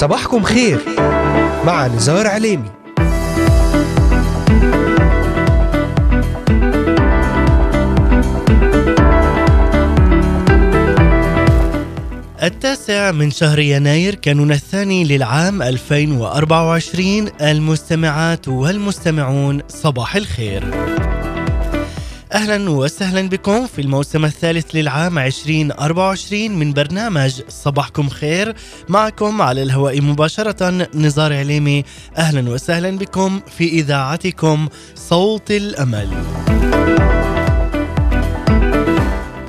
صباحكم خير مع نزار عليمي. التاسع من شهر يناير كانون الثاني للعام 2024 المستمعات والمستمعون صباح الخير. أهلا وسهلا بكم في الموسم الثالث للعام 2024 من برنامج صباحكم خير معكم على الهواء مباشرة نزار عليمي أهلا وسهلا بكم في إذاعتكم صوت الأمل.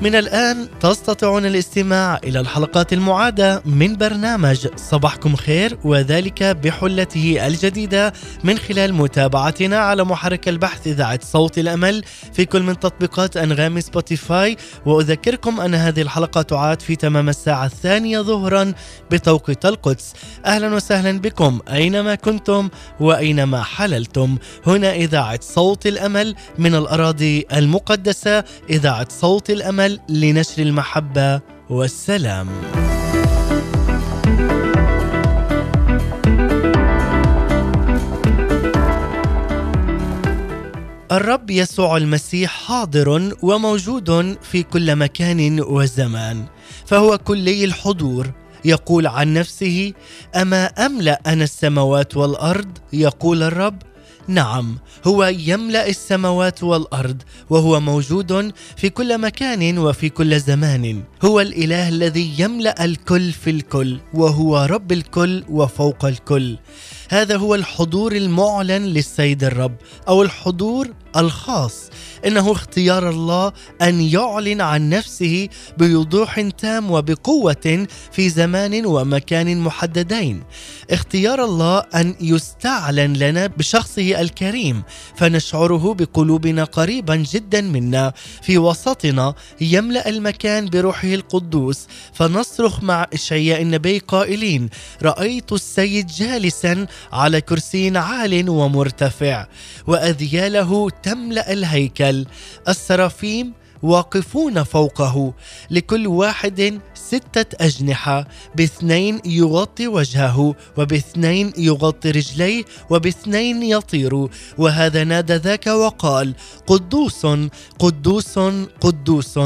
من الآن تستطيعون الاستماع إلى الحلقات المعادة من برنامج صباحكم خير وذلك بحلته الجديدة من خلال متابعتنا على محرك البحث إذاعة صوت الأمل في كل من تطبيقات أنغام سبوتيفاي. وأذكركم أن هذه الحلقة تعاد في تمام الساعة الثانية ظهرا بتوقيت القدس. أهلا وسهلا بكم أينما كنتم وأينما حللتم. هنا إذاعة صوت الأمل من الأراضي المقدسة إذاعة صوت الأمل لنشر المحبة والسلام. الرب يسوع المسيح حاضر وموجود في كل مكان وزمان فهو كلي الحضور يقول عن نفسه أما املا أنا السماوات والأرض يقول الرب نعم هو يملأ السماوات والأرض وهو موجود في كل مكان وفي كل زمان. هو الإله الذي يملأ الكل في الكل وهو رب الكل وفوق الكل. هذا هو الحضور المعلن للسيد الرب أو الحضور الخاص. إنه اختيار الله أن يعلن عن نفسه بوضوح تام وبقوة في زمان ومكان محددين. اختيار الله أن يستعلن لنا بشخصه الكريم فنشعره بقلوبنا قريبا جدا منا. في وسطنا يملأ المكان بروحه القدوس فنصرخ مع اشعياء النبي قائلين رأيت السيد جالسا على كرسي عال ومرتفع وأذياله تملأ الهيكل. السرافيم واقفون فوقه لكل واحد ستة أجنحة. باثنين يغطي وجهه وباثنين يغطي رجليه وباثنين يطير. وهذا نادى ذاك وقال قدوس قدوس قدوس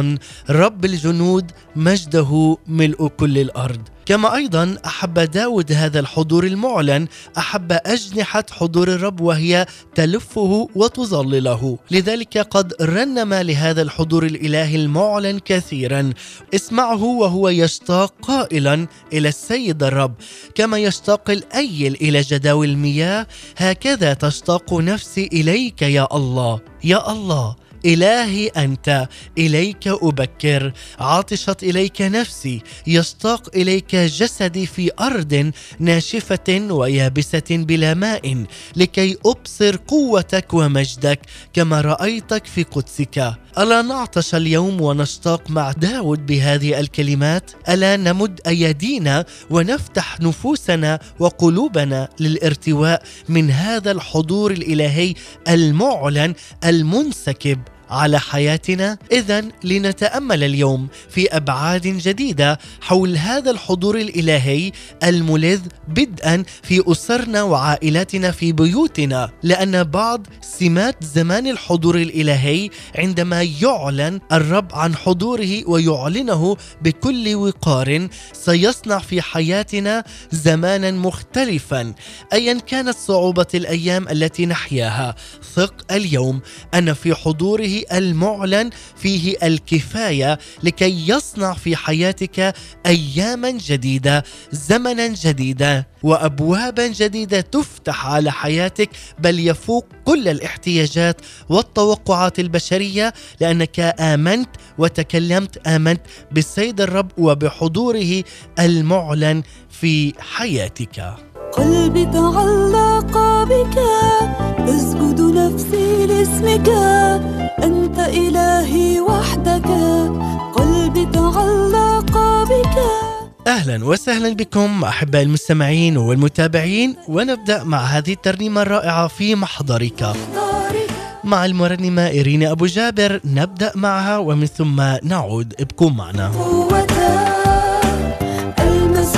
رب الجنود مجده ملء كل الأرض. كما أيضا أحب داود هذا الحضور المعلن أحب أجنحة حضور الرب وهي تلفه وتظلله. لذلك قد رنم لهذا الحضور الإلهي المعلن كثيرا. اسمعه وهو يشتاق قائلا إلى السيد الرب. كما يشتاق الأيل إلى جداول المياه هكذا تشتاق نفسي إليك يا الله. يا الله إلهي أنت إليك أبكر. عطشت إليك نفسي يشتاق إليك جسدي في أرض ناشفة ويابسة بلا ماء لكي أبصر قوتك ومجدك كما رأيتك في قدسك. ألا نعطش اليوم ونشتاق مع داود بهذه الكلمات؟ ألا نمد أيدينا ونفتح نفوسنا وقلوبنا للارتواء من هذا الحضور الإلهي المعلن المنسكب على حياتنا. اذا لنتأمل اليوم في أبعاد جديدة حول هذا الحضور الإلهي الملذ بدءا في أسرنا وعائلاتنا في بيوتنا لأن بعض سمات زمان الحضور الإلهي عندما يعلن الرب عن حضوره ويعلنه بكل وقار سيصنع في حياتنا زمانا مختلفا ايا كانت صعوبة الأيام التي نحياها. ثق اليوم أن في حضوره المعلن فيه الكفاية لكي يصنع في حياتك اياما جديدة زمنا جديدا وابوابا جديدة تفتح على حياتك بل يفوق كل الاحتياجات والتوقعات البشرية لأنك آمنت وتكلمت آمنت بالسيد الرب وبحضوره المعلن في حياتك. قلبي تعلق بك. تسجد نفسي لاسمك. أنت إلهي وحدك. قلبي تعلق بك. أهلا وسهلا بكم احباء المستمعين والمتابعين ونبدأ مع هذه الترنيمة الرائعة في محضرك. مع المرنمة ايرينا أبو جابر نبدأ معها ومن ثم نعود. ابقوا معنا. قوة ألمس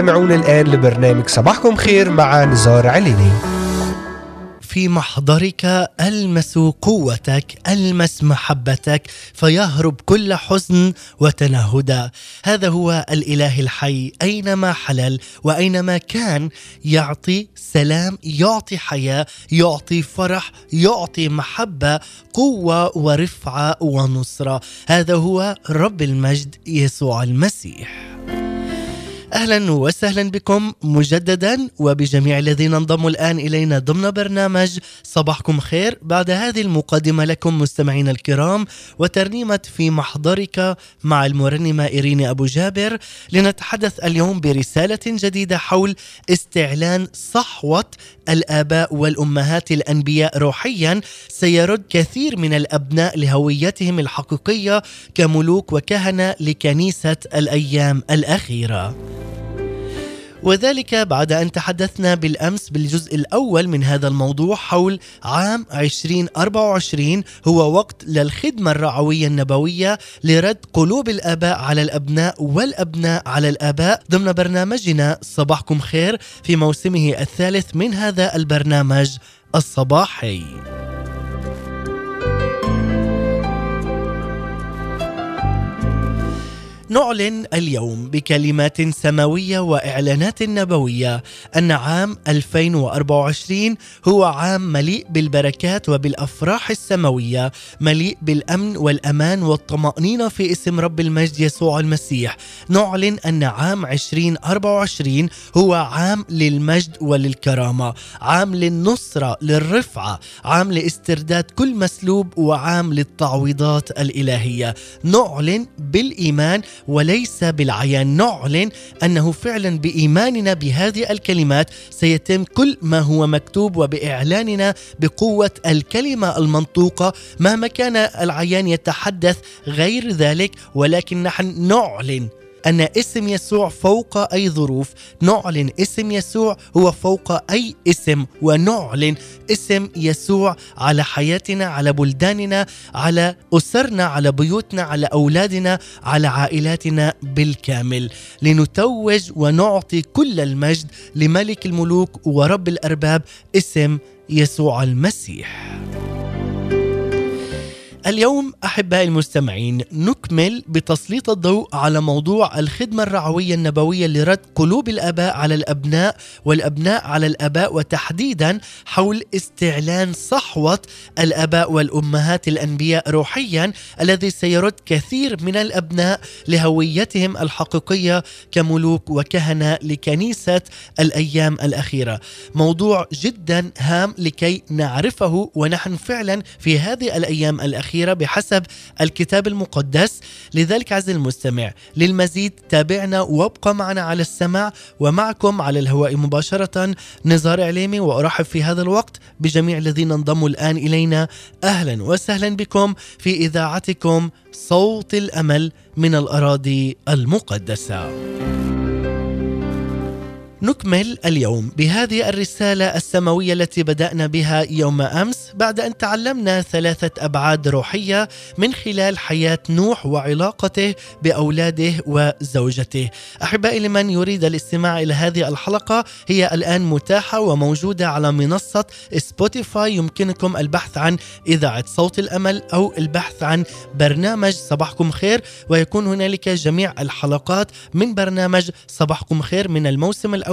تستمعون الآن لبرنامج صباحكم خير مع نزار عليني. في محضرك ألمس قوتك ألمس محبتك فيهرب كل حزن وتنهد. هذا هو الإله الحي أينما حلل وأينما كان. يعطي سلام يعطي حياة يعطي فرح يعطي محبة قوة ورفعة ونصرة. هذا هو رب المجد يسوع المسيح. أهلا وسهلا بكم مجددا وبجميع الذين انضموا الآن إلينا ضمن برنامج صباحكم خير بعد هذه المقدمة لكم مستمعينا الكرام وترنيمة في محضرك مع المرنمه ايريني أبو جابر لنتحدث اليوم برسالة جديدة حول استعلان صحوة الآباء والأمهات الأنبياء روحيا سيرد كثير من الأبناء لهويتهم الحقيقية كملوك وكهنة لكنيسة الأيام الأخيرة. وذلك بعد أن تحدثنا بالأمس بالجزء الأول من هذا الموضوع حول عام 2024 هو وقت للخدمة الرعوية النبوية لرد قلوب الآباء على الأبناء والأبناء على الآباء ضمن برنامجنا صباحكم خير في موسمه الثالث من هذا البرنامج الصباحي. نعلن اليوم بكلمات سماوية وإعلانات نبوية أن عام 2024 هو عام مليء بالبركات وبالأفراح السماوية، مليء بالأمن والأمان والطمأنينة في اسم رب المجد يسوع المسيح. نعلن أن عام 2024 هو عام للمجد وللكرامة، عام للنصرة، للرفعة، عام لاسترداد كل مسلوب وعام للتعويضات الإلهية. نعلن بالإيمان وليس بالعيان. نعلن أنه فعلا بإيماننا بهذه الكلمات سيتم كل ما هو مكتوب وبإعلاننا بقوة الكلمة المنطوقة مهما كان العيان يتحدث غير ذلك ولكن نحن نعلن أن اسم يسوع فوق أي ظروف نعلن اسم يسوع هو فوق أي اسم ونعلن اسم يسوع على حياتنا على بلداننا على أسرنا على بيوتنا على أولادنا على عائلاتنا بالكامل. لنتوج ونعطي كل المجد لملك الملوك ورب الأرباب اسم يسوع المسيح. اليوم أحبائي المستمعين نكمل بتسليط الضوء على موضوع الخدمة الرعوية النبوية لرد قلوب الآباء على الأبناء والأبناء على الآباء وتحديدا حول استعلان صحوة الآباء والأمهات الأنبياء روحيا الذي سيرد كثير من الأبناء لهويتهم الحقيقية كملوك وكهنة لكنيسة الأيام الأخيرة. موضوع جدا هام لكي نعرفه ونحن فعلا في هذه الأيام الأخيرة بحسب الكتاب المقدس. لذلك عز المستمع للمزيد تابعنا وابقى معنا على السماع ومعكم على الهواء مباشرة نزار عليمي وأرحب في هذا الوقت بجميع الذين انضموا الآن إلينا. أهلا وسهلا بكم في إذاعتكم صوت الأمل من الأراضي المقدسة. نكمل اليوم بهذه الرسالة السماوية التي بدأنا بها يوم أمس بعد أن تعلمنا ثلاثة أبعاد روحية من خلال حياة نوح وعلاقته بأولاده وزوجته. أحبائي لمن يريد الاستماع إلى هذه الحلقة هي الآن متاحة وموجودة على منصة سبوتيفاي. يمكنكم البحث عن إذاعة صوت الأمل أو البحث عن برنامج صباحكم خير ويكون هنالك جميع الحلقات من برنامج صباحكم خير من الموسم الأول.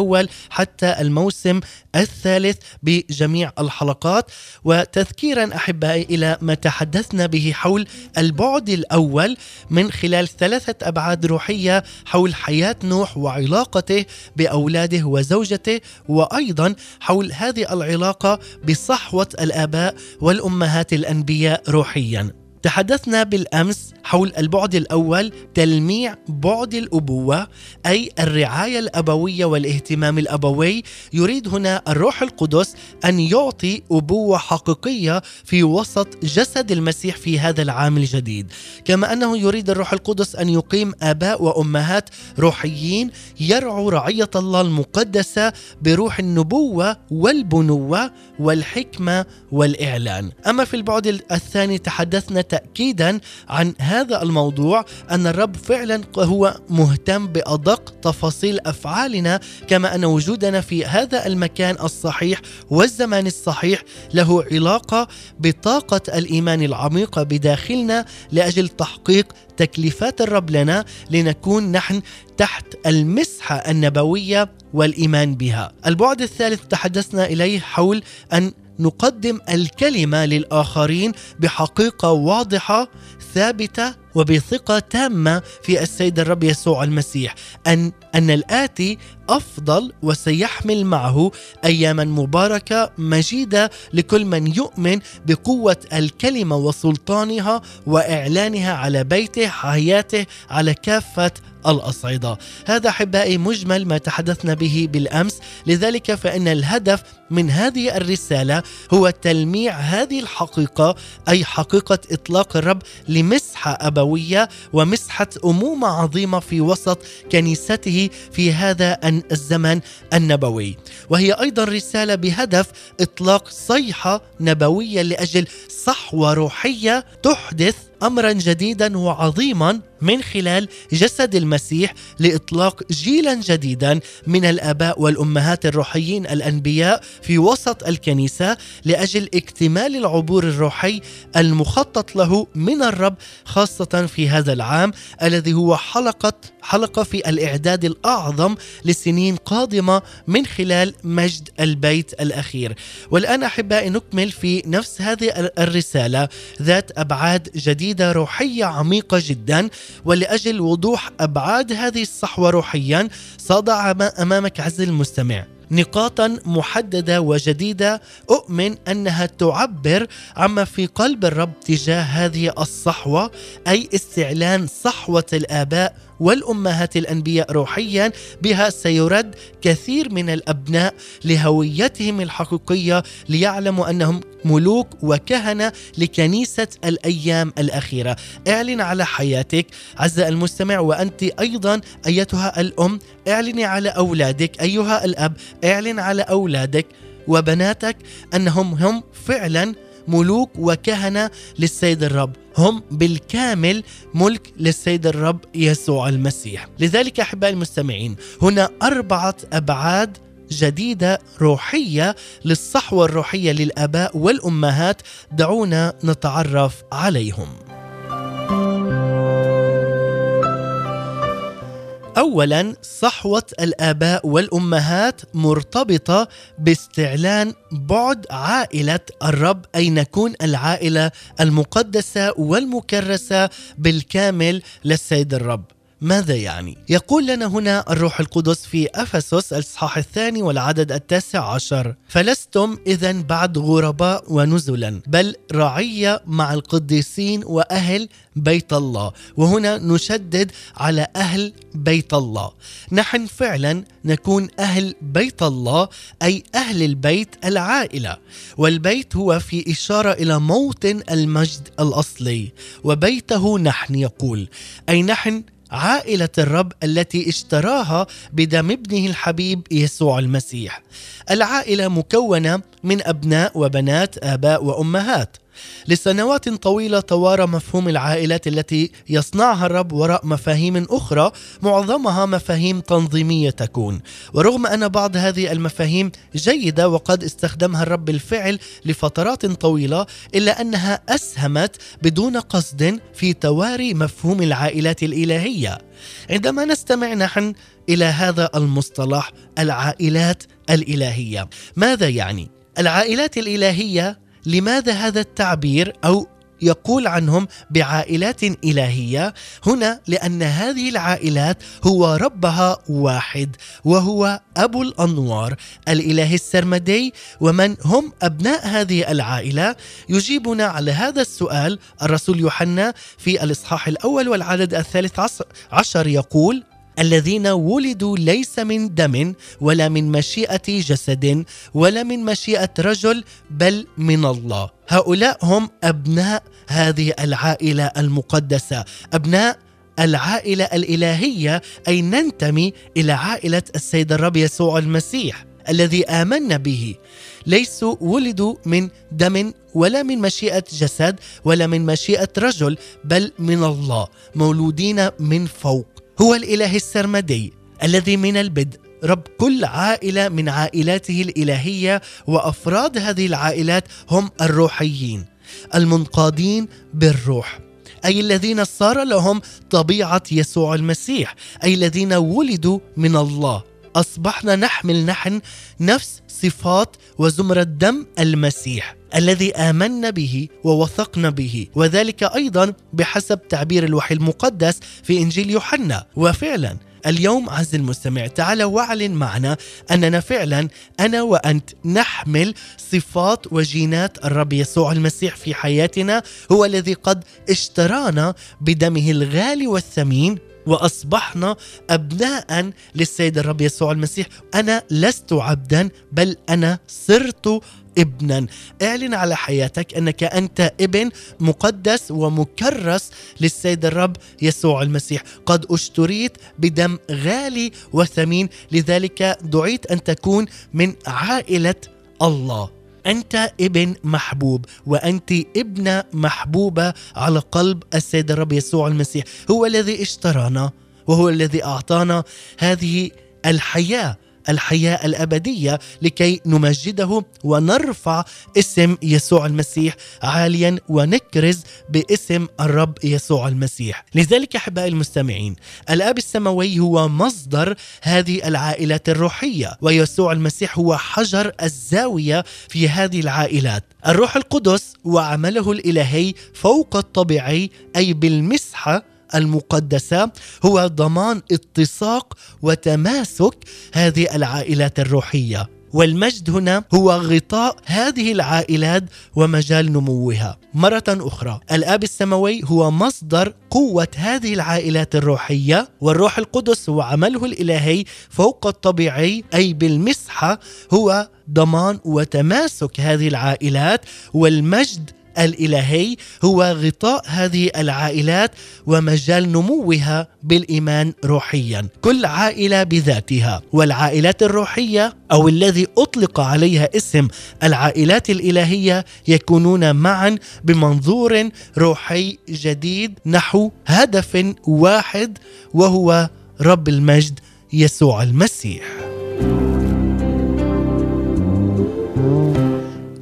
حتى الموسم الثالث بجميع الحلقات. وتذكيرا أحبائي إلى ما تحدثنا به حول البعد الأول من خلال ثلاثة أبعاد روحية حول حياة نوح وعلاقته بأولاده وزوجته وأيضا حول هذه العلاقة بصحوة الآباء والأمهات الأنبياء روحيا. تحدثنا بالأمس حول البعد الأول تلميع بعد الأبوة أي الرعاية الأبوية والاهتمام الأبوي. يريد هنا الروح القدس أن يعطي أبوة حقيقية في وسط جسد المسيح في هذا العام الجديد. كما أنه يريد الروح القدس أن يقيم آباء وأمهات روحيين يرعوا رعية الله المقدسة بروح النبوة والبنوة والحكمة والإعلان. أما في البعد الثاني تحدثنا تاكيدا عن هذا الموضوع أن الرب فعلا هو مهتم بأدق تفاصيل أفعالنا كما أن وجودنا في هذا المكان الصحيح والزمان الصحيح له علاقة بطاقة الإيمان العميقه بداخلنا لأجل تحقيق تكليفات الرب لنا لنكون نحن تحت المسحة النبوية والإيمان بها. البعد الثالث تحدثنا إليه حول أن نقدم الكلمة للآخرين بحقيقة واضحة ثابته وبثقة تامة في السيد الرب يسوع المسيح. أن أن الآتي أفضل وسيحمل معه أياما مباركة مجيدة لكل من يؤمن بقوة الكلمة وسلطانها وإعلانها على بيته حياته على كافة الأصعدة. هذا أحبائي مجمل ما تحدثنا به بالأمس. لذلك فإن الهدف من هذه الرسالة هو تلميع هذه الحقيقة أي حقيقة إطلاق الرب لمسحة أبوية ومسحة أمومة عظيمة في وسط كنيسته في هذا الزمن النبوي. وهي أيضا رسالة بهدف إطلاق صيحة نبوية لأجل صحوة روحية تحدث امرا جديدا وعظيما من خلال جسد المسيح لإطلاق جيلا جديدا من الآباء والأمهات الروحيين الأنبياء في وسط الكنيسة لأجل اكتمال العبور الروحي المخطط له من الرب خاصة في هذا العام الذي هو حلقه حلقة في الإعداد الأعظم لسنين قادمة من خلال مجد البيت الأخير. والآن أحبائي نكمل في نفس هذه الرسالة ذات أبعاد جديدة روحية عميقة جدا ولأجل وضوح أبعاد هذه الصحوة روحيا ساضع أمامك عز المستمع نقاطا محددة وجديدة أؤمن أنها تعبر عما في قلب الرب تجاه هذه الصحوة أي استعلان صحوة الآباء والأمهات الأنبياء روحيا بها سيرد كثير من الأبناء لهويتهم الحقيقية ليعلموا أنهم ملوك وكهنة لكنيسة الأيام الأخيرة. اعلن على حياتك عز المستمع وأنت أيضا أيتها الأم. اعلني على أولادك. أيها الأب اعلن على أولادك وبناتك أنهم هم فعلا ملوك وكهنة للسيد الرب. هم بالكامل ملك للسيد الرب يسوع المسيح. لذلك أحبائي المستمعين هنا أربعة أبعاد جديدة روحية للصحوة الروحية للآباء والأمهات دعونا نتعرف عليهم. اولا صحوة الآباء والأمهات مرتبطة باستعلان بعد عائلة الرب أي نكون العائلة المقدسة والمكرسة بالكامل للسيد الرب. ماذا يعني؟ يقول لنا هنا الروح القدس في أفسس الإصحاح الثاني والعدد التاسع عشر: فلستم اذا بعد غرباء ونزلا بل رعيه مع القديسين وأهل بيت الله، وهنا نشدد على أهل بيت الله. نحن فعلا نكون أهل بيت الله أي أهل البيت العائلة، والبيت هو في إشارة إلى موطن المجد الأصلي، وبيته نحن يقول، أي نحن عائلة الرب التي اشتراها بدم ابنه الحبيب يسوع المسيح. العائلة مكونة من أبناء وبنات آباء وأمهات. لسنوات طويلة توارى مفهوم العائلات التي يصنعها الرب وراء مفاهيم أخرى معظمها مفاهيم تنظيمية تكون. ورغم أن بعض هذه المفاهيم جيدة وقد استخدمها الرب بالفعل لفترات طويلة إلا أنها أسهمت بدون قصد في تواري مفهوم العائلات الإلهية. عندما نستمع نحن إلى هذا المصطلح العائلات الإلهية. ماذا يعني؟ العائلات الإلهية لماذا هذا التعبير أو يقول عنهم بعائلات إلهية؟ هنا لأن هذه العائلات هو ربها واحد وهو أبو الأنوار الإله السرمدي. ومن هم أبناء هذه العائلة؟ يجيبنا على هذا السؤال الرسول يوحنا في الإصحاح الأول والعدد الثالث عشر يقول الذين ولدوا ليس من دم ولا من مشيئة جسد ولا من مشيئة رجل بل من الله. هؤلاء هم أبناء هذه العائلة المقدسة. أبناء العائلة الإلهية أي ننتمي إلى عائلة السيد الرب يسوع المسيح الذي آمنا به. ليسوا ولدوا من دم ولا من مشيئة جسد ولا من مشيئة رجل بل من الله مولودين من فوق. هو الإله السرمدي الذي من البدء رب كل عائلة من عائلاته الإلهية وأفراد هذه العائلات هم الروحيين المنقادين بالروح أي الذين صار لهم طبيعة يسوع المسيح أي الذين ولدوا من الله أصبحنا نحمل نحن نفس صفات وزمرة دم المسيح الذي آمنا به ووثقنا به وذلك أيضا بحسب تعبير الوحي المقدس في إنجيل يوحنا. وفعلا اليوم عز المستمع تعال واعلن معنا أننا فعلا أنا وأنت نحمل صفات وجينات الرب يسوع المسيح في حياتنا هو الذي قد اشترانا بدمه الغالي والثمين وأصبحنا أبناء للسيد الرب يسوع المسيح. أنا لست عبدا بل أنا صرت ابنا. اعلن على حياتك أنك أنت ابن مقدس ومكرس للسيد الرب يسوع المسيح. قد أشتريت بدم غالي وثمين لذلك دعيت أن تكون من عائلة الله. أنت ابن محبوب وأنت ابنة محبوبة على قلب السيد الرب يسوع المسيح. هو الذي اشترانا وهو الذي أعطانا هذه الحياة. الحياة الأبدية لكي نمجده ونرفع اسم يسوع المسيح عاليا ونكرز باسم الرب يسوع المسيح. لذلك أحبائي المستمعين الأب السماوي هو مصدر هذه العائلات الروحية ويسوع المسيح هو حجر الزاوية في هذه العائلات. الروح القدس وعمله الإلهي فوق الطبيعي أي بالمسحة المقدسة هو ضمان اتساق وتماسك هذه العائلات الروحية. والمجد هنا هو غطاء هذه العائلات ومجال نموها. مرة أخرى الآب السماوي هو مصدر قوة هذه العائلات الروحية والروح القدس هو عمله الإلهي فوق الطبيعي أي بالمسحة هو ضمان وتماسك هذه العائلات والمجد الإلهي هو غطاء هذه العائلات ومجال نموها بالإيمان روحيا كل عائلة بذاتها. والعائلات الروحية أو الذي أطلق عليها اسم العائلات الإلهية يكونون معا بمنظور روحي جديد نحو هدف واحد وهو رب المجد يسوع المسيح.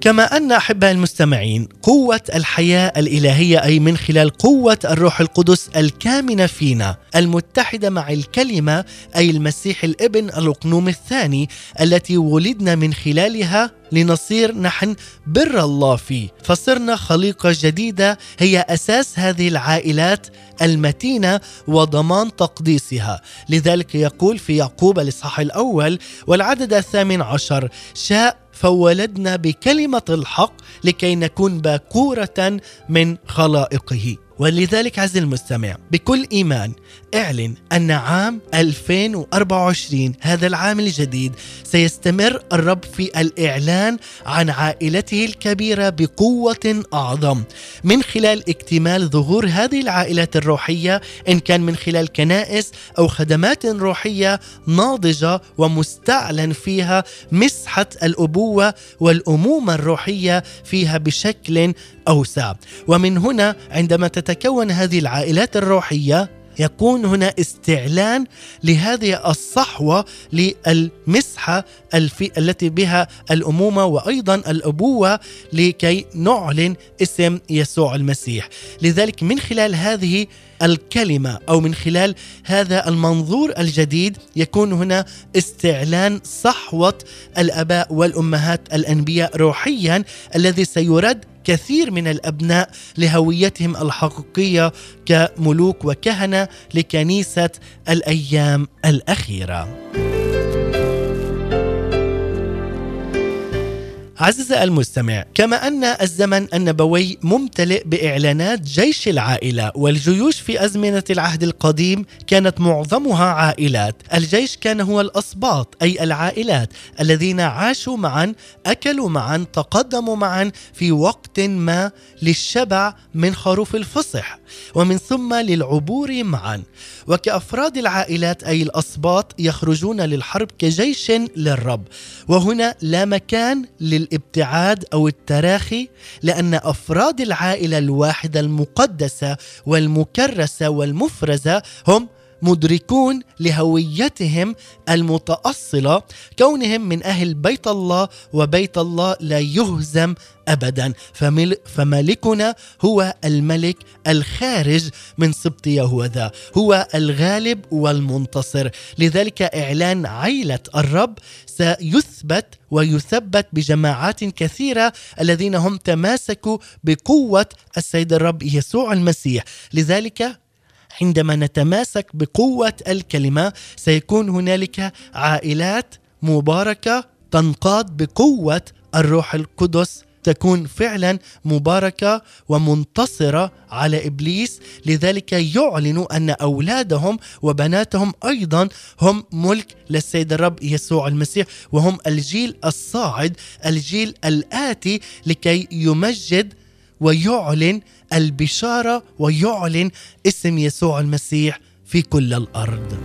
كما أن احباء المستمعين قوة الحياة الإلهية أي من خلال قوة الروح القدس الكامنة فينا المتحدة مع الكلمة أي المسيح الابن الاقنوم الثاني التي ولدنا من خلالها لنصير نحن بر الله فيه. فصرنا خليقة جديدة هي أساس هذه العائلات المتينة وضمان تقديسها. لذلك يقول في يعقوب الإصحاح الأول والعدد الثامن عشر شاء فولدنا بكلمة الحق لكي نكون باكورة من خلائقه. ولذلك عز المستمع بكل إيمان إعلن أن عام 2024 هذا العام الجديد سيستمر الرب في الإعلان عن عائلته الكبيرة بقوة أعظم. من خلال اكتمال ظهور هذه العائلات الروحية إن كان من خلال كنائس أو خدمات روحية ناضجة ومستعلن فيها مسحة الأبوة والأمومة الروحية فيها بشكل أوسع. ومن هنا عندما تتكون هذه العائلات الروحية يكون هنا استعلان لهذه الصحوة للمسحة الفي التي بها الأمومة وأيضا الأبوة لكي نعلن اسم يسوع المسيح. لذلك من خلال هذه الكلمة أو من خلال هذا المنظور الجديد يكون هنا استعلان صحوة الأباء والأمهات الأنبياء روحيا الذي سيرد كثير من الأبناء لهويتهم الحقيقية كملوك وكهنة لكنيسة الأيام الأخيرة. عزيزي المستمع كما أن الزمن النبوي ممتلئ بإعلانات جيش العائلة والجيوش في أزمنة العهد القديم كانت معظمها عائلات. الجيش كان هو الأسباط أي العائلات الذين عاشوا معا أكلوا معا تقدموا معا في وقت ما للشبع من خروف الفصح ومن ثم للعبور معا. وكأفراد العائلات أي الأسباط يخرجون للحرب كجيش للرب. وهنا لا مكان للابتعاد أو التراخي لأن أفراد العائلة الواحدة المقدسة والمكرسة والمفرزة هم مدركون لهويتهم المتأصلة كونهم من أهل بيت الله وبيت الله لا يهزم أبدا. فمل فملكنا هو الملك الخارج من سبط يهوذا هو الغالب والمنتصر. لذلك إعلان عيلة الرب سيثبت ويثبت بجماعات كثيرة الذين هم تماسكوا بقوة السيد الرب يسوع المسيح. لذلك عندما نتماسك بقوة الكلمة سيكون هنالك عائلات مباركة تنقاد بقوة الروح القدس. تكون فعلا مباركة ومنتصرة على إبليس. لذلك يعلنوا أن أولادهم وبناتهم أيضا هم ملك للسيد الرب يسوع المسيح وهم الجيل الصاعد الجيل الآتي لكي يمجد ويعلن البشارة ويعلن اسم يسوع المسيح في كل الأرض.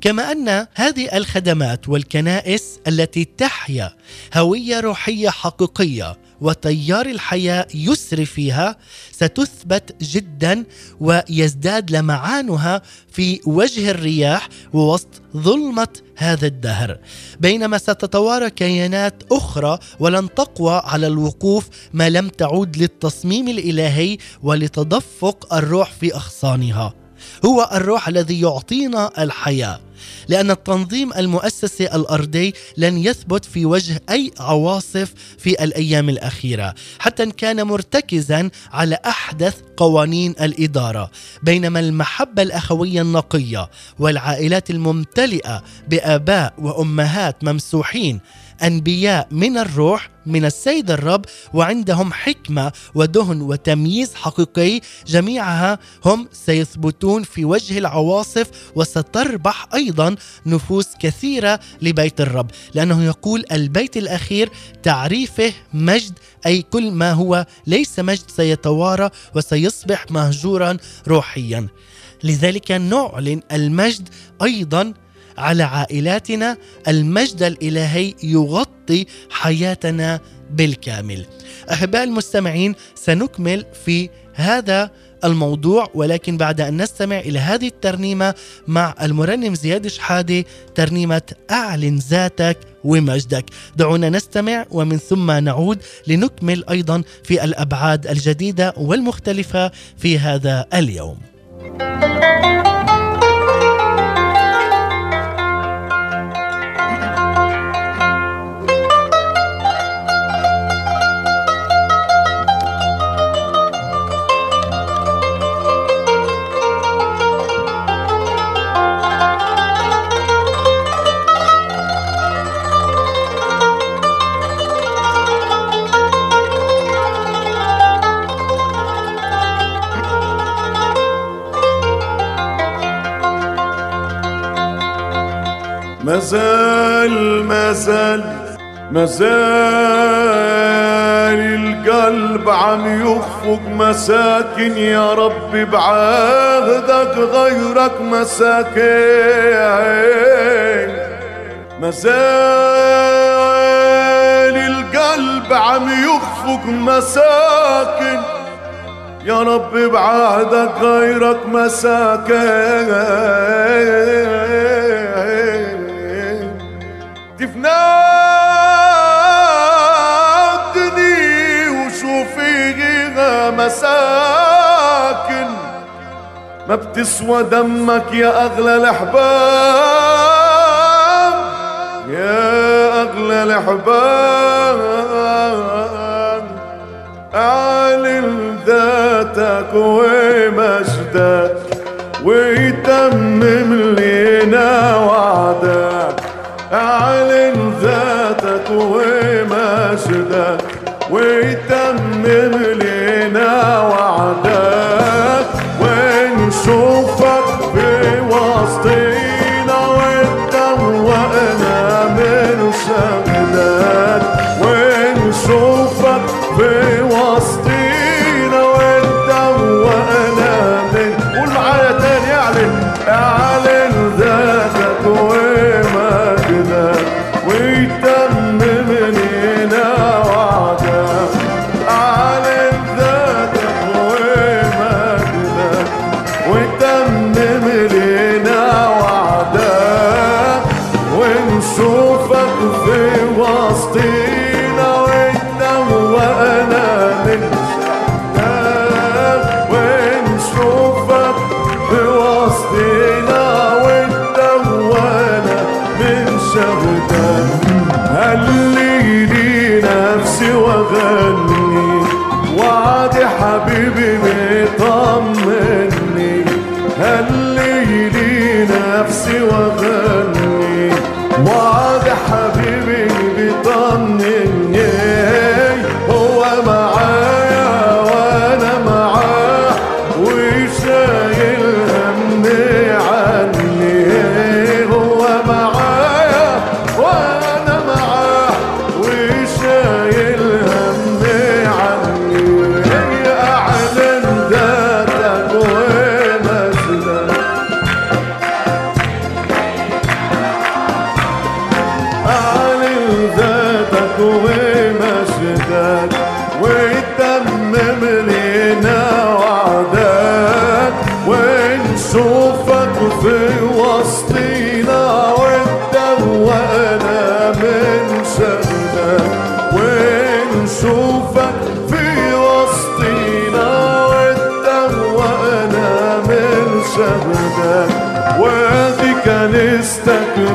كما أن هذه الخدمات والكنائس التي تحيا هوية روحية حقيقية وتيار الحياة يسري فيها ستثبت جدا ويزداد لمعانها في وجه الرياح ووسط ظلمة هذا الدهر. بينما ستتوارى كيانات أخرى ولن تقوى على الوقوف ما لم تعود للتصميم الإلهي ولتدفق الروح في أغصانها. هو الروح الذي يعطينا الحياة. لأن التنظيم المؤسسي الأرضي لن يثبت في وجه أي عواصف في الأيام الأخيرة حتى إن كان مرتكزا على أحدث قوانين الإدارة بينما المحبة الأخوية النقية والعائلات الممتلئة بآباء وأمهات ممسوحين أنبياء من الروح من السيد الرب وعندهم حكمة ودهن وتمييز حقيقي. جميعها هم سيثبتون في وجه العواصف وستربح أيضا نفوس كثيرة لبيت الرب. لأنه يقول البيت الأخير تعريفه مجد أي كل ما هو ليس مجد سيتوارى وسيصبح مهجورا روحيا. لذلك نعلن المجد أيضا على عائلاتنا المجد الإلهي يغطي حياتنا بالكامل. أحباء المستمعين سنكمل في هذا الموضوع ولكن بعد أن نستمع إلى هذه الترنيمة مع المرنم زياد شحاده ترنيمة أعلن ذاتك ومجدك دعونا نستمع ومن ثم نعود لنكمل أيضا في الأبعاد الجديدة والمختلفة في هذا اليوم مازال مازال مازال القلب عم يخفق مساكن. يا رب بعهدك غيرك مساكين مازال القلب عم يخفق مساكن. يا رب بعهدك غيرك مساكين فيها مساكن ما بتسوى دمك يا أغلى الأحباب يا أغلى الأحباب. أعلن ذاتك ومجدك ويتمم لنا وعدك. أعلن ذاتك ومجدك ويتمم لنا وعدك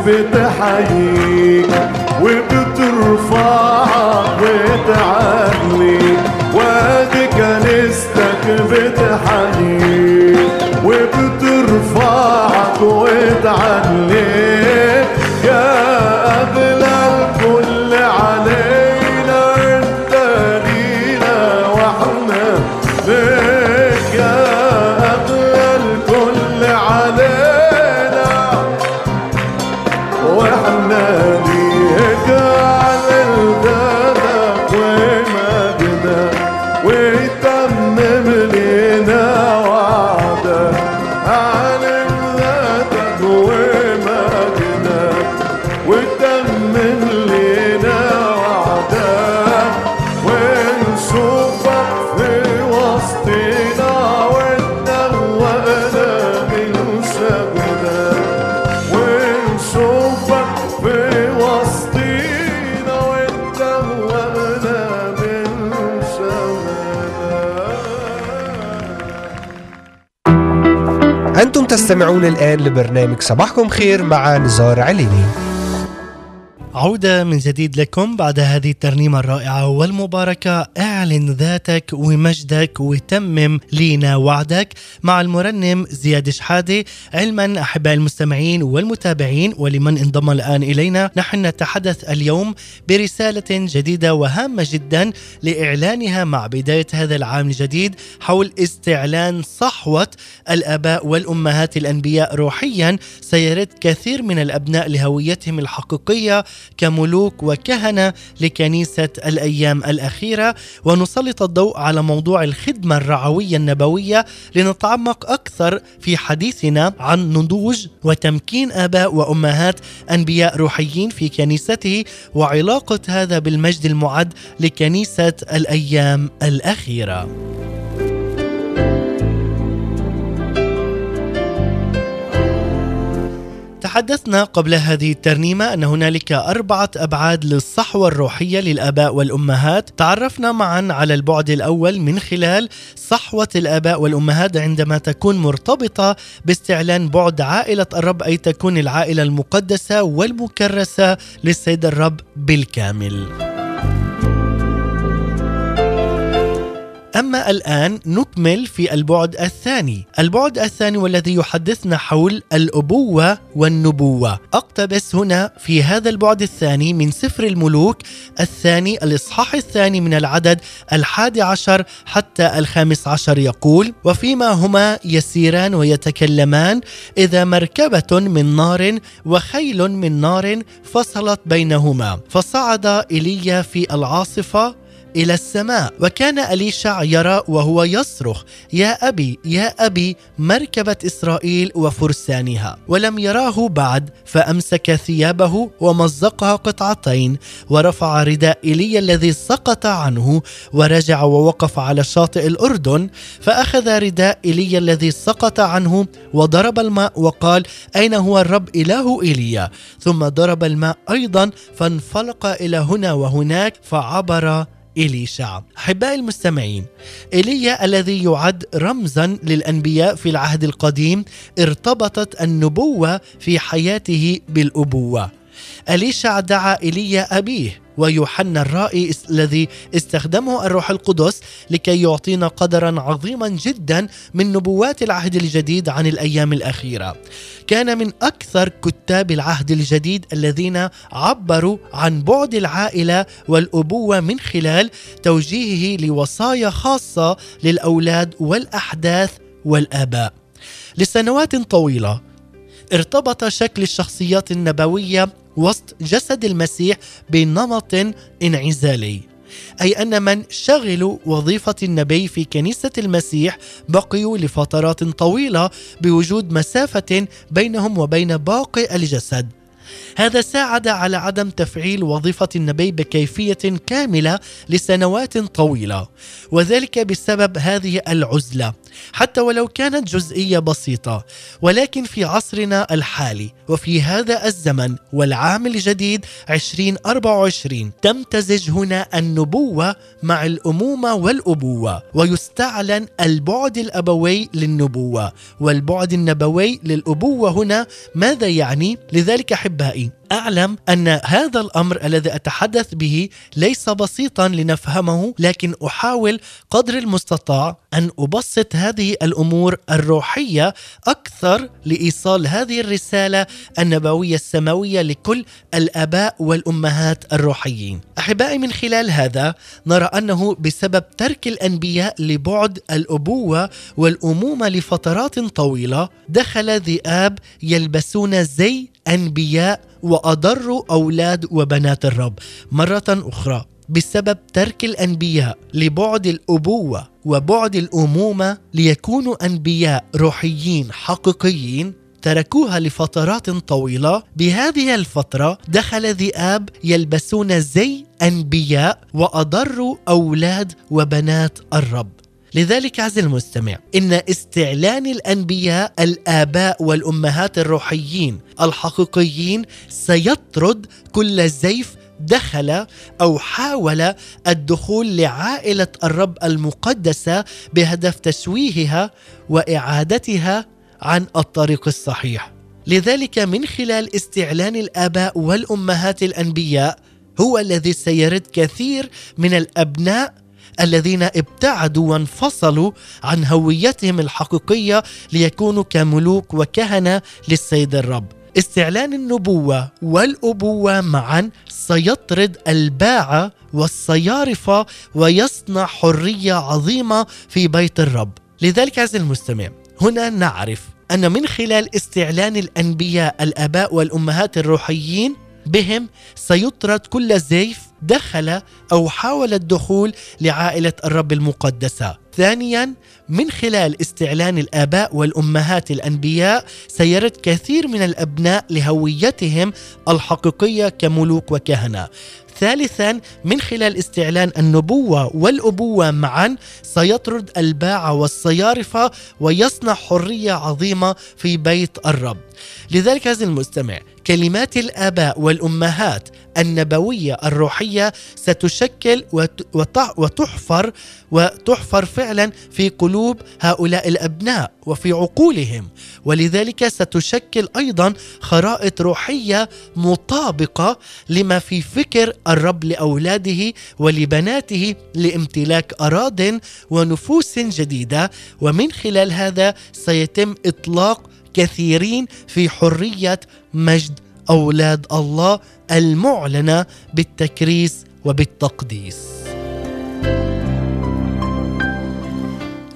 بتحييك وبترفعك وتعليك وادي كنيستك بتحييك. تستمعون الآن لبرنامج صباحكم خير مع نزار عليني. عودة من جديد لكم بعد هذه الترنيمة الرائعة والمباركة. اعلن ذاتك ومجدك وتمم لينا وعدك مع المرنم زياد شحادة. علما أحباء المستمعين والمتابعين ولمن انضم الآن إلينا نحن نتحدث اليوم برسالة جديدة وهامة جدا لإعلانها مع بداية هذا العام الجديد حول استعلان صحوة الآباء والأمهات الأنبياء روحيا. سيرد كثير من الأبناء لهويتهم الحقيقية كملوك وكهنة لكنيسة الأيام الأخيرة. ونسلط الضوء على موضوع الخدمة الرعوية النبوية لنتعمق أكثر في حديثنا عن نضوج وتمكين آباء وأمهات أنبياء روحيين في كنيسته وعلاقة هذا بالمجد المعد لكنيسة الأيام الأخيرة. تحدثنا قبل هذه الترنيمة أن هنالك أربعة أبعاد للصحوة الروحية للآباء والأمهات. تعرفنا معا على البعد الأول من خلال صحوة الآباء والأمهات عندما تكون مرتبطة باستعلان بعد عائلة الرب أي تكون العائلة المقدسة والمكرسة للسيد الرب بالكامل. أما الآن نكمل في البعد الثاني. البعد الثاني والذي يحدثنا حول الأبوة والنبوة. أقتبس هنا في هذا البعد الثاني من سفر الملوك الثاني الإصحاح الثاني من العدد الحادي عشر حتى الخامس عشر يقول وفيما هما يسيران ويتكلمان إذا مركبة من نار وخيل من نار فصلت بينهما فصعد إيليا في العاصفة إلى السماء. وكان أليشع يرى وهو يصرخ يا أبي يا أبي مركبة إسرائيل وفرسانها. ولم يراه بعد فأمسك ثيابه ومزقها قطعتين ورفع رداء ايليا الذي سقط عنه ورجع ووقف على شاطئ الأردن فأخذ رداء ايليا الذي سقط عنه وضرب الماء وقال أين هو الرب إله ايليا ثم ضرب الماء أيضا فانفلق إلى هنا وهناك فعبر إليشع أحبائي المستمعين إيليا الذي يعد رمزا للأنبياء في العهد القديم ارتبطت النبوة في حياته بالأبوة. أليشع دعا إيليا أبيه ويوحنا الرائي الذي استخدمه الروح القدس لكي يعطينا قدرا عظيما جدا من نبوات العهد الجديد عن الأيام الأخيرة. كان من أكثر كتاب العهد الجديد الذين عبروا عن بعد العائلة والأبوة من خلال توجيهه لوصايا خاصة للأولاد والأحداث والآباء. لسنوات طويلة ارتبط شكل الشخصيات النبوية وسط جسد المسيح بنمط انعزالي أي أن من شغلوا وظيفة النبي في كنيسة المسيح بقيوا لفترات طويلة بوجود مسافة بينهم وبين باقي الجسد. هذا ساعد على عدم تفعيل وظيفة النبي بكيفية كاملة لسنوات طويلة وذلك بسبب هذه العزلة. حتى ولو كانت جزئية بسيطة ولكن في عصرنا الحالي وفي هذا الزمن والعام الجديد 2024 تمتزج هنا النبوة مع الأمومة والأبوة ويستعلن البعد الأبوي للنبوة والبعد النبوي للأبوة هنا ماذا يعني؟ لذلك أحبائي أعلم أن هذا الأمر الذي أتحدث به ليس بسيطا لنفهمه لكن أحاول قدر المستطاع أن أبسط هذه الأمور الروحية أكثر لإيصال هذه الرسالة النبوية السماوية لكل الآباء والأمهات الروحيين. أحبائي من خلال هذا نرى أنه بسبب ترك الأنبياء لبعد الأبوة والأمومة لفترات طويلة دخل ذئاب يلبسون زي انبياء واضروا أولاد وبنات الرب. مرة أخرى بسبب ترك الأنبياء لبعد الأبوة وبعد الأمومة ليكونوا أنبياء روحيين حقيقيين تركوها لفترات طويلة. بهذه الفترة دخل ذئاب يلبسون زي أنبياء واضروا أولاد وبنات الرب. لذلك عز المستمع إن استعلان الأنبياء الآباء والأمهات الروحيين الحقيقيين سيطرد كل زيف دخل أو حاول الدخول لعائلة الرب المقدسة بهدف تشويهها وإعادتها عن الطريق الصحيح. لذلك من خلال استعلان الآباء والأمهات الأنبياء هو الذي سيرد كثير من الأبناء الذين ابتعدوا وانفصلوا عن هويتهم الحقيقية ليكونوا كملوك وكهنة للسيد الرب. استعلان النبوة والأبوة معا سيطرد الباعة والصيارفة ويصنع حرية عظيمة في بيت الرب. لذلك عز المستمع هنا نعرف أن من خلال استعلان الأنبياء الآباء والأمهات الروحيين بهم سيطرد كل زيف دخل أو حاول الدخول لعائلة الرب المقدسة. ثانيا من خلال استعلان الآباء والأمهات الأنبياء سيرد كثير من الأبناء لهويتهم الحقيقية كملوك وكهنة. ثالثا من خلال استعلان النبوة والأبوة معا سيطرد الباعة والصيارفة ويصنع حرية عظيمة في بيت الرب. لذلك هذا المستمع كلمات الآباء والأمهات النبوية الروحية ستشكل وت- وتع- وتحفر وتحفر فعلا في قلوب هؤلاء الأبناء وفي عقولهم. ولذلك ستشكل أيضا خرائط روحية مطابقة لما في فكر الرب لأولاده ولبناته لامتلاك اراض ونفوس جديدة. ومن خلال هذا سيتم إطلاق كثيرين في حرية مجد أولاد الله المعلنة بالتكريس وبالتقديس.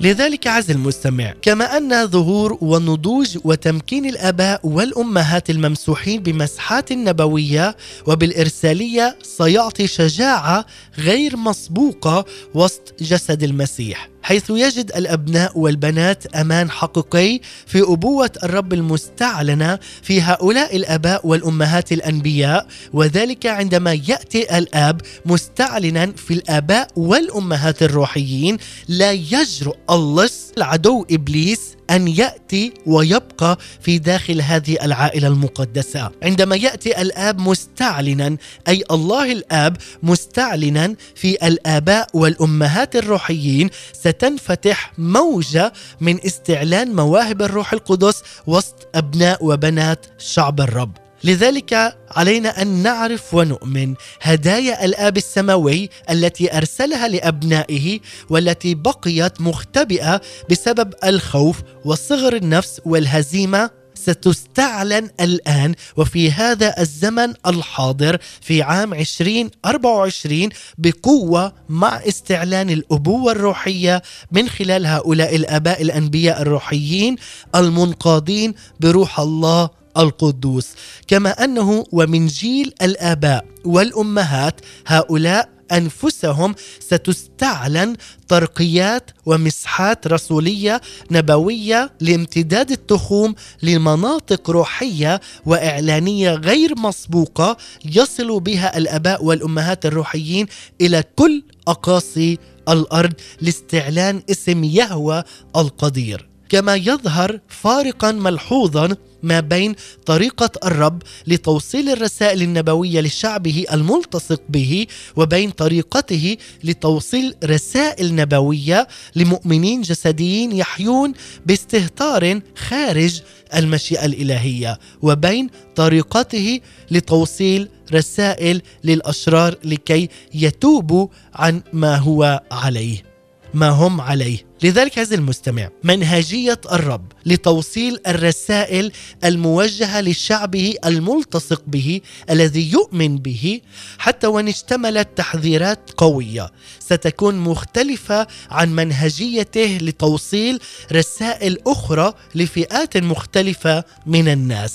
لذلك عز المستمع كما أن ظهور ونضوج وتمكين الآباء والأمهات الممسوحين بمسحات نبوية وبالإرسالية سيعطي شجاعة غير مسبوقة وسط جسد المسيح حيث يجد الأبناء والبنات أمان حقيقي في أبوة الرب المستعلنة في هؤلاء الآباء والأمهات الأنبياء وذلك عندما يأتي الآب مستعلنا في الآباء والأمهات الروحيين لا يجرؤ اللص العدو إبليس أن يأتي ويبقى في داخل هذه العائلة المقدسة. عندما يأتي الآب مستعلنا أي الله الآب مستعلنا في الآباء والأمهات الروحيين ستنفتح موجة من استعلان مواهب الروح القدس وسط أبناء وبنات شعب الرب. لذلك علينا أن نعرف ونؤمن هدايا الآب السماوي التي أرسلها لأبنائه والتي بقيت مختبئة بسبب الخوف وصغر النفس والهزيمة ستستعلن الآن وفي هذا الزمن الحاضر في عام 2024 بقوة مع استعلان الأبوة الروحية من خلال هؤلاء الآباء الأنبياء الروحيين المنقادين بروح الله القدوس. كما أنه ومن جيل الآباء والأمهات هؤلاء أنفسهم ستستعلن ترقيات ومسحات رسولية نبوية لامتداد التخوم لمناطق روحية وإعلانية غير مسبوقة يصل بها الآباء والأمهات الروحيين إلى كل أقاصي الأرض لاستعلان اسم يهوى القدير. كما يظهر فارقا ملحوظا ما بين طريقة الرب لتوصيل الرسائل النبوية لشعبه الملتصق به وبين طريقته لتوصيل رسائل نبوية لمؤمنين جسديين يحيون باستهتار خارج المشيئة الإلهية وبين طريقته لتوصيل رسائل للأشرار لكي يتوبوا عن ما هو عليه ما هم عليه. لذلك عز المستمع منهجية الرب لتوصيل الرسائل الموجهة لشعبه الملتصق به الذي يؤمن به حتى وإن اشتملت تحذيرات قوية. ستكون مختلفة عن منهجيته لتوصيل رسائل أخرى لفئات مختلفة من الناس.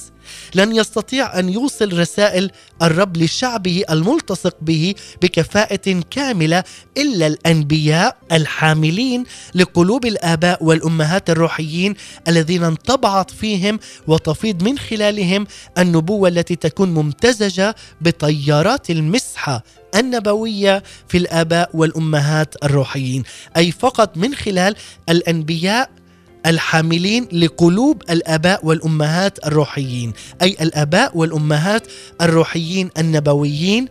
لن يستطيع أن يوصل رسائل الرب لشعبه الملتصق به بكفاءة كاملة إلا الأنبياء الحاملين لقلوب الآباء والأمهات الروحيين الذين انطبعت فيهم وتفيض من خلالهم النبوة التي تكون ممتزجة بطيارات المسحة النبوية في الآباء والأمهات الروحيين. أي فقط من خلال الأنبياء الحاملين لقلوب الآباء والأمهات الروحيين أي الآباء والأمهات الروحيين النبويين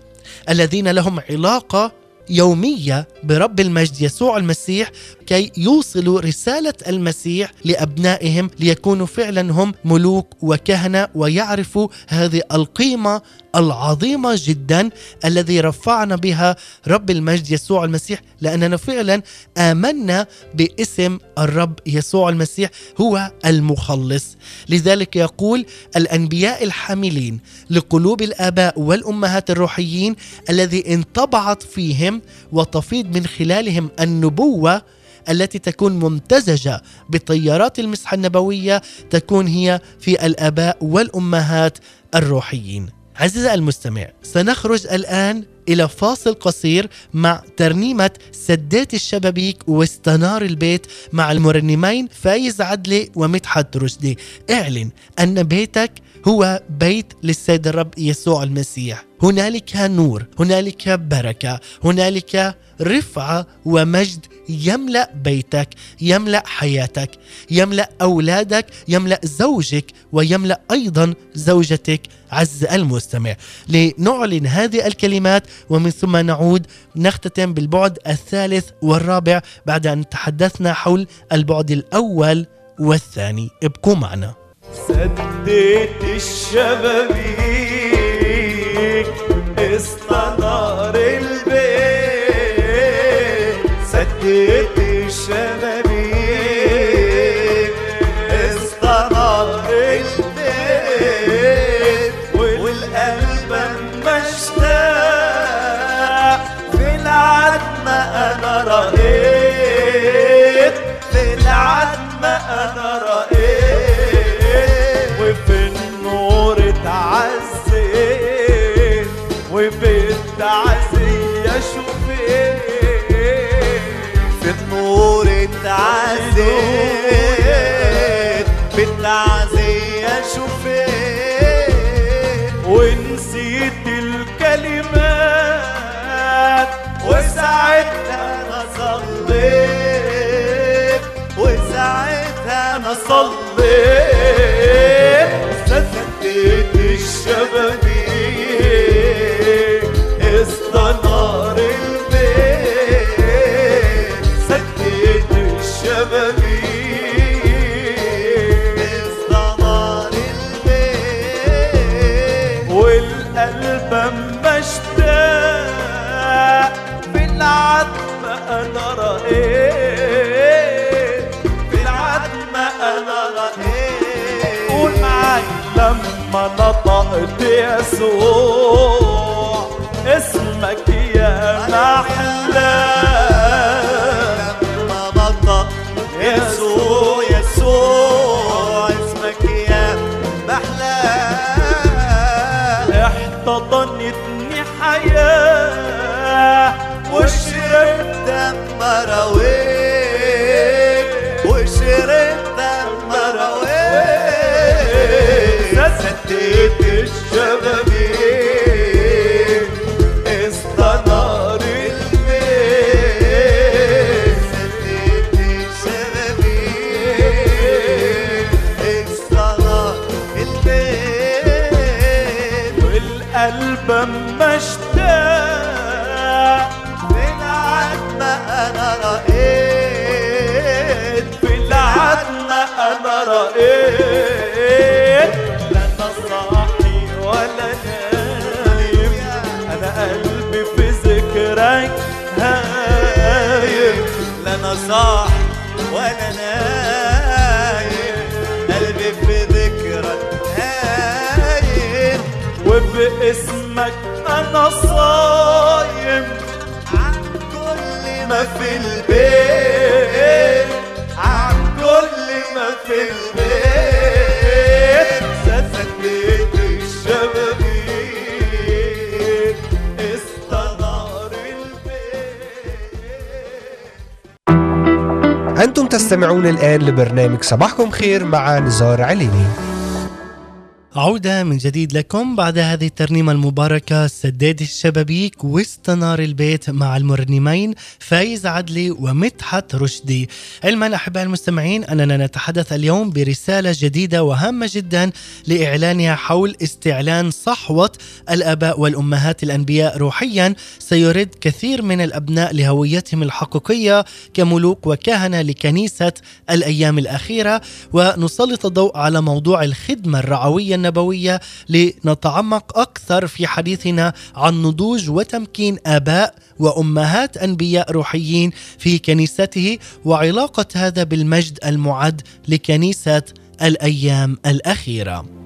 الذين لهم علاقة يومية برب المجد يسوع المسيح كي يوصلوا رسالة المسيح لأبنائهم ليكونوا فعلا هم ملوك وكهنة ويعرفوا هذه القيمة العظيمة جدا الذي رفعنا بها رب المجد يسوع المسيح لأننا فعلا آمنا باسم الرب يسوع المسيح هو المخلص لذلك يقول الأنبياء الحاملين لقلوب الآباء والأمهات الروحيين الذي انطبعت فيهم وتفيض من خلالهم النبوة التي تكون ممتزجة بطيارات المسحة النبوية تكون هي في الآباء والأمهات الروحيين. عزيزي المستمع، سنخرج الآن إلى فاصل قصير مع ترنيمة سدات الشبابيك واستنار البيت مع المرنمين فايز عدلي ومدحت رشدي. اعلن أن بيتك هو بيت للسيد الرب يسوع المسيح. هنالك نور، هنالك بركة، هنالك رفعة ومجد يملأ بيتك يملأ حياتك يملأ أولادك يملأ زوجك ويملأ أيضا زوجتك. عز المستمع لنعلن هذه الكلمات ومن ثم نعود نختتم بالبعد الثالث والرابع بعد أن تحدثنا حول البعد الأول والثاني. ابقوا معنا. سديت الشبابيك استنار اتعزيت بالتعزية شوفين ونسيت الكلمات وساعتها أنا صليت وساعتها أنا صليت. نطقت يسوع. اسمك يا محلى. وباسمك أنا صايم. عن كل ما في البيت عن كل ما في البيت. سددت الشبابيك استنار البيت. أنتم تستمعون الآن لبرنامج صباحكم خير مع نزار عليني. عودة من جديد لكم بعد هذه الترنيمة المباركة سداد الشبابيك واستنار البيت مع المرنمين فايز عدلي ومدحت رشدي. علما أحباء المستمعين أننا نتحدث اليوم برسالة جديدة وهامة جدا لإعلانها حول استعلان صحوة الآباء والأمهات الأنبياء روحيا. سيرد كثير من الأبناء لهويتهم الحقيقية كملوك وكهنة لكنيسة الأيام الأخيرة. ونسلط الضوء على موضوع الخدمة الرعوية النبوية لنتعمق أكثر في حديثنا عن نضوج وتمكين آباء وأمهات أنبياء روحيين في كنيسته وعلاقة هذا بالمجد المعد لكنيسة الأيام الأخيرة.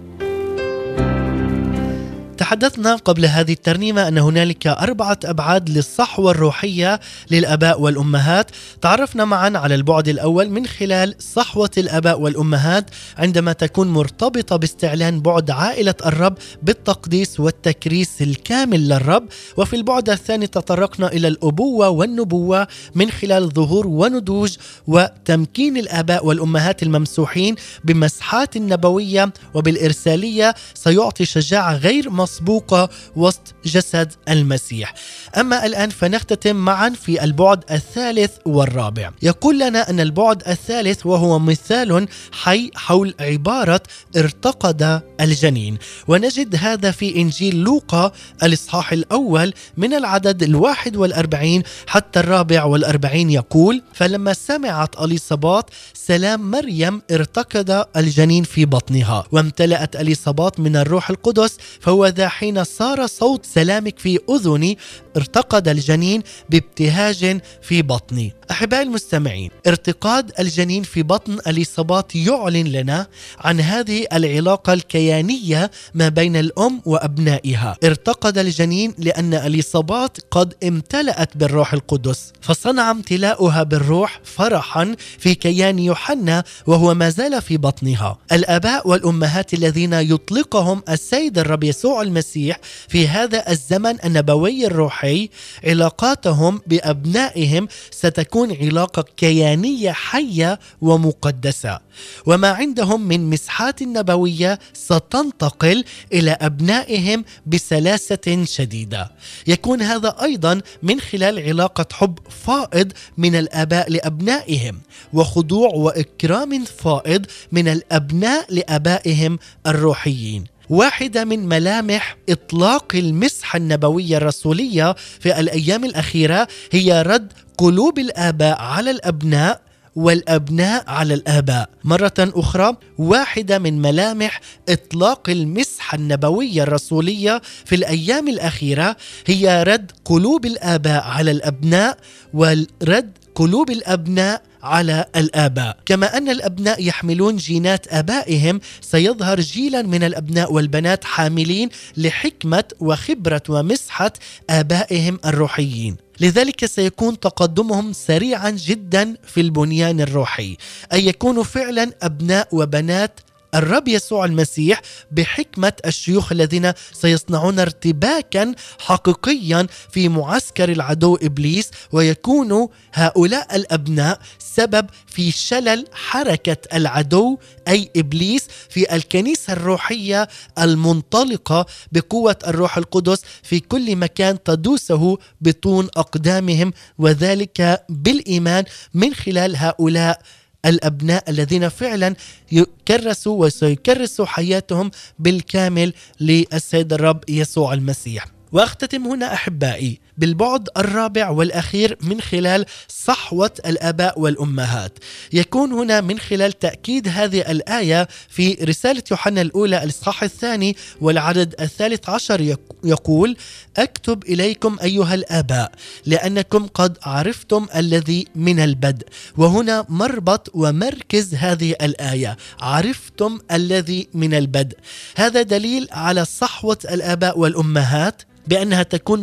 تحدثنا قبل هذه الترنيمة أن هنالك أربعة أبعاد للصحوة الروحية للآباء والأمهات. تعرفنا معا على البعد الأول من خلال صحوة الآباء والأمهات عندما تكون مرتبطة باستعلان بعد عائلة الرب بالتقديس والتكريس الكامل للرب. وفي البعد الثاني تطرقنا إلى الأبوة والنبوة من خلال ظهور ونضوج وتمكين الآباء والأمهات الممسوحين بمسحات النبوية وبالإرسالية. سيعطي شجاعة غير مسبوقة وسط جسد المسيح. أما الآن فنختتم معا في البعد الثالث والرابع. يقول لنا أن البعد الثالث وهو مثال حي حول عبارة ارتقد الجنين. ونجد هذا في إنجيل لوقا الإصحاح الأول من العدد الواحد والأربعين حتى الرابع والأربعين يقول فلما سمعت أليصابات سلام مريم ارتقد الجنين في بطنها وامتلأت أليصابات من الروح القدس فهو ذا حين صار صوت سلامك في أذني ارتقد الجنين بابتهاج في بطني. أحبائي المستمعين ارتقاد الجنين في بطن أليصابات يعلن لنا عن هذه العلاقة الكيانية ما بين الأم وأبنائها. ارتقد الجنين لأن أليصابات قد امتلأت بالروح القدس فصنع امتلاؤها بالروح فرحا في كيان يوحنا وهو ما زال في بطنها. الآباء والأمهات الذين يطلقهم السيد الرب يسوع المسيح في هذا الزمن النبوي الروحي علاقاتهم بأبنائهم ستكون علاقة كيانية حية ومقدسة. وما عندهم من مسحات نبوية ستنتقل إلى أبنائهم بسلاسة شديدة. يكون هذا أيضا من خلال علاقة حب فائض من الآباء لأبنائهم وخضوع وإكرام فائض من الأبناء لآبائهم الروحيين. واحدة من ملامح إطلاق المسحة النبوية الرسولية في الأيام الأخيرة هي رد قلوب الآباء على الأبناء والأبناء على الآباء. مرة أخرى واحدة من ملامح إطلاق المسحه النبويه الرسولية في الأيام الأخيرة هي رد قلوب الآباء على الأبناء ورد قلوب الأبناء على الآباء، كما أن الأبناء يحملون جينات آبائهم سيظهر جيلا من الأبناء والبنات حاملين لحكمة وخبرة ومسحة آبائهم الروحيين. لذلك سيكون تقدمهم سريعا جدا في البنيان الروحي، اي يكونوا فعلا أبناء وبنات الرب يسوع المسيح بحكمة الشيوخ الذين سيصنعون ارتباكا حقيقيا في معسكر العدو إبليس ويكون هؤلاء الأبناء سبب في شلل حركة العدو أي إبليس في الكنيسة الروحية المنطلقة بقوة الروح القدس في كل مكان تدوسه بطون أقدامهم وذلك بالإيمان من خلال هؤلاء الأبناء الذين فعلا يكرسوا وسيكرسوا حياتهم بالكامل للسيد الرب يسوع المسيح. وأختتم هنا أحبائي بالبعد الرابع والأخير من خلال صحوة الآباء والأمهات. يكون هنا من خلال تأكيد هذه الآية في رسالة يوحنا الأولى الإصحاح الثاني والعدد الثالث عشر. يق- يقول: أكتب إليكم أيها الآباء لأنكم قد عرفتم الذي من البدء. وهنا مربط ومركز هذه الآية عرفتم الذي من البدء. هذا دليل على صحوة الآباء والأمهات بأنها تكون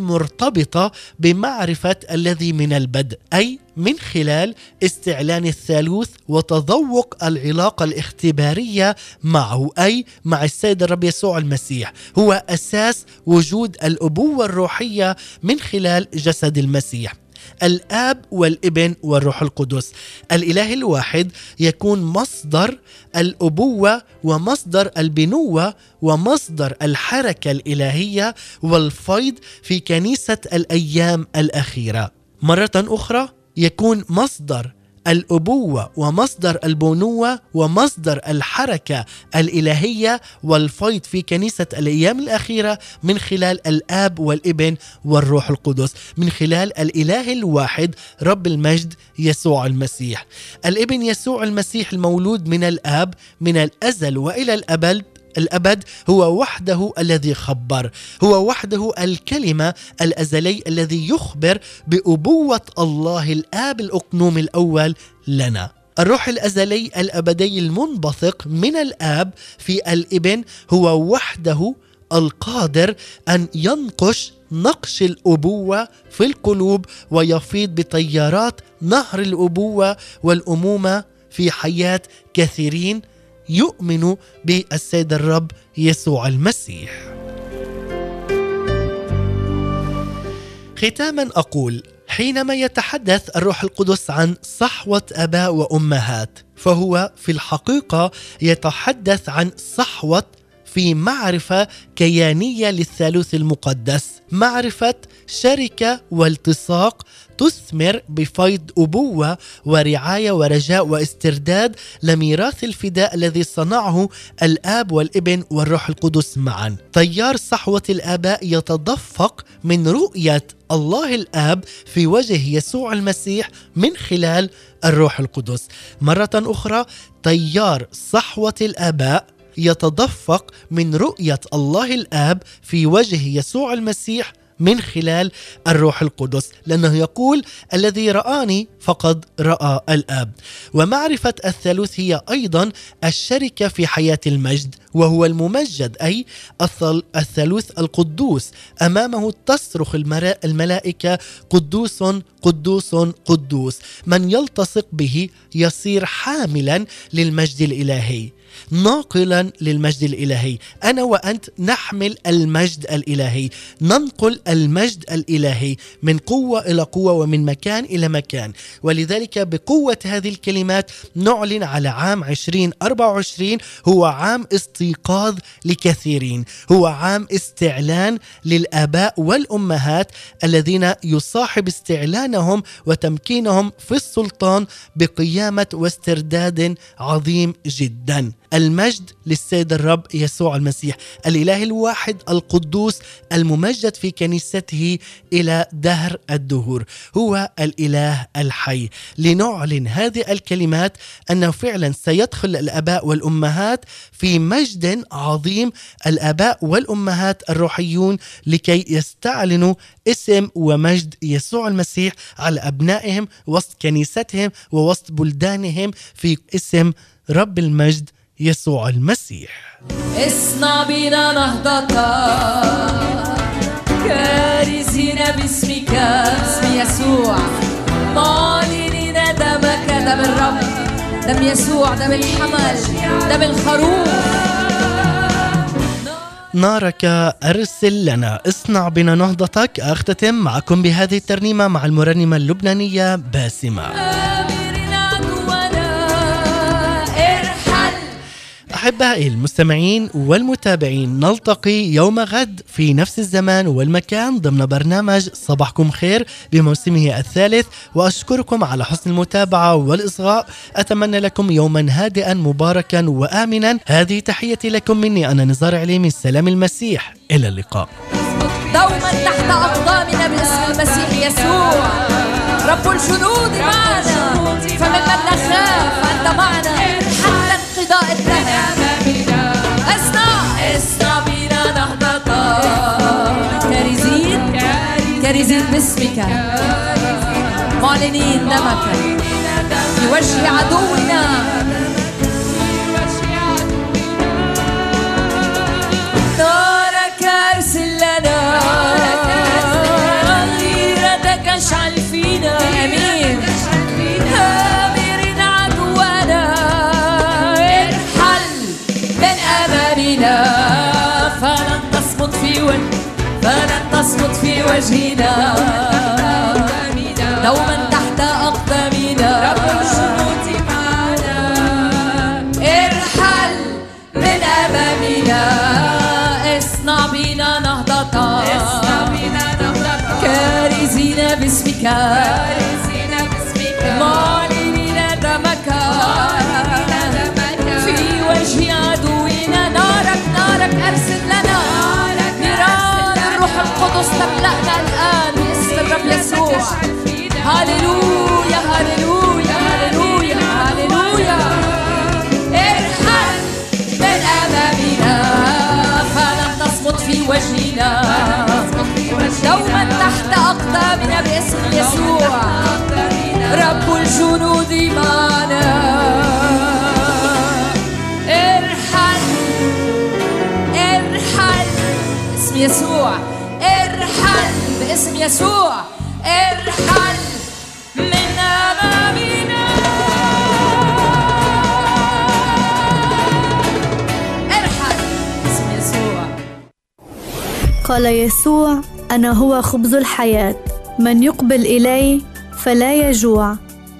بمعرفة الذي من البدء أي من خلال استعلان الثالوث وتذوق العلاقة الاختبارية معه أي مع السيد الرب يسوع المسيح. هو أساس وجود الأبوة الروحية من خلال جسد المسيح. الآب والابن والروح القدس. الإله الواحد يكون مصدر الأبوة ومصدر البنوة ومصدر الحركة الإلهية والفيض في كنيسة الأيام الأخيرة. مرة أخرى يكون مصدر الأبوة ومصدر البنوة ومصدر الحركة الإلهية والفيض في كنيسة الأيام الأخيرة من خلال الآب والابن والروح القدس من خلال الإله الواحد رب المجد يسوع المسيح. الابن يسوع المسيح المولود من الآب من الأزل وإلى الأبد الأبد هو وحده الذي خبر هو وحده الكلمة الأزلي الذي يخبر بأبوة الله الآب الأقنوم الأول لنا. الروح الأزلي الأبدي المنبثق من الآب في الإبن هو وحده القادر أن ينقش نقش الأبوة في القلوب ويفيض بتيارات نهر الأبوة والأمومة في حياة كثيرين يؤمنوا بالسيد الرب يسوع المسيح. ختاما أقول حينما يتحدث الروح القدس عن صحوة اباء وأمهات فهو في الحقيقة يتحدث عن صحوة في معرفة كيانية للثالوث المقدس معرفة شركة والتصاق تثمر بفيض أبوة ورعاية ورجاء واسترداد لميراث الفداء الذي صنعه الآب والابن والروح القدس معا. تيار صحوة الآباء يتدفق من رؤية الله الآب في وجه يسوع المسيح من خلال الروح القدس. مرة أخرى تيار صحوة الآباء يتدفق من رؤية الله الآب في وجه يسوع المسيح من خلال الروح القدس لأنه يقول الذي رآني فقد رأى الآب. ومعرفة الثالوث هي أيضا الشركة في حياة المجد وهو الممجد الثل- الثالوث القدوس. أمامه تصرخ الملائكة قدوس قدوس قدوس. من يلتصق به يصير حاملا للمجد الإلهي. ناقلا للمجد الإلهي. أنا وأنت نحمل المجد الإلهي ننقل المجد الإلهي من قوة إلى قوة ومن مكان إلى مكان. ولذلك بقوة هذه الكلمات نعلن على عام 2024 هو عام استيقاظ لكثيرين هو عام استعلان للآباء والأمهات الذين يصاحب استعلانهم وتمكينهم في السلطان بقيامة واسترداد عظيم جدا. المجد للسيد الرب يسوع المسيح الإله الواحد القدوس الممجد في كنيسته إلى دهر الدهور هو الإله الحي. لنعلن هذه الكلمات أنه فعلا سيدخل الآباء والأمهات في مجد عظيم الآباء والأمهات الروحيون لكي يستعلنوا اسم ومجد يسوع المسيح على أبنائهم وسط كنيستهم ووسط بلدانهم في اسم رب المجد يسوع المسيح. اصنع بنا نهضة كارثين باسمك اسم يسوع. معلنين دمك دم الرب. دم يسوع. دم الحمل. دم الخروف. نارك أرسل لنا. اصنع بنا نهضتك. أختتم معكم بهذه الترنيمة مع المرنمة اللبنانية باسمة. أحبائي المستمعين والمتابعين نلتقي يوم غد في نفس الزمان والمكان ضمن برنامج صباحكم خير بموسمه الثالث وأشكركم على حسن المتابعة والإصغاء. أتمنى لكم يوما هادئا مباركا وآمنا. هذه تحيتي لكم مني أنا نزار عليمي سلام المسيح. إلى اللقاء. دوما تحت أقدامنا باسم المسيح يسوع. رب الجنود معنا فممن نخاف أنت معنا. كارزين باسمك. معلنين دمك. في وجه عدونا. نارك أرسل لنا. وجهنا. دوما تحت أقدامنا. رب الجنود معنا ارحل من أمامنا. اصنع بنا نهضة. كارزين باسمك. تملأنا الان باسم الرب يسوع هللويا هللويا هللويا هللويا ارحل من امامنا فلن تصمت في وجهنا دوما تحت اقدامنا باسم يسوع رب الجنود معنا ارحل ارحل باسم يسوع. باسم يسوع. ارحل من أمامنا. ارحل باسم يسوع. قال يسوع أنا هو خبز الحياة. من يقبل إلي فلا يجوع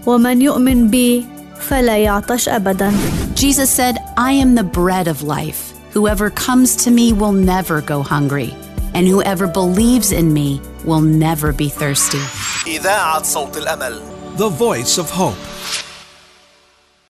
ومن يؤمن بي فلا يعطش ابدا. Jesus said, I am the bread of life. Whoever comes to me will never go hungry, and whoever believes in me will never be thirsty. إذاعة صوت الأمل The Voice of Hope.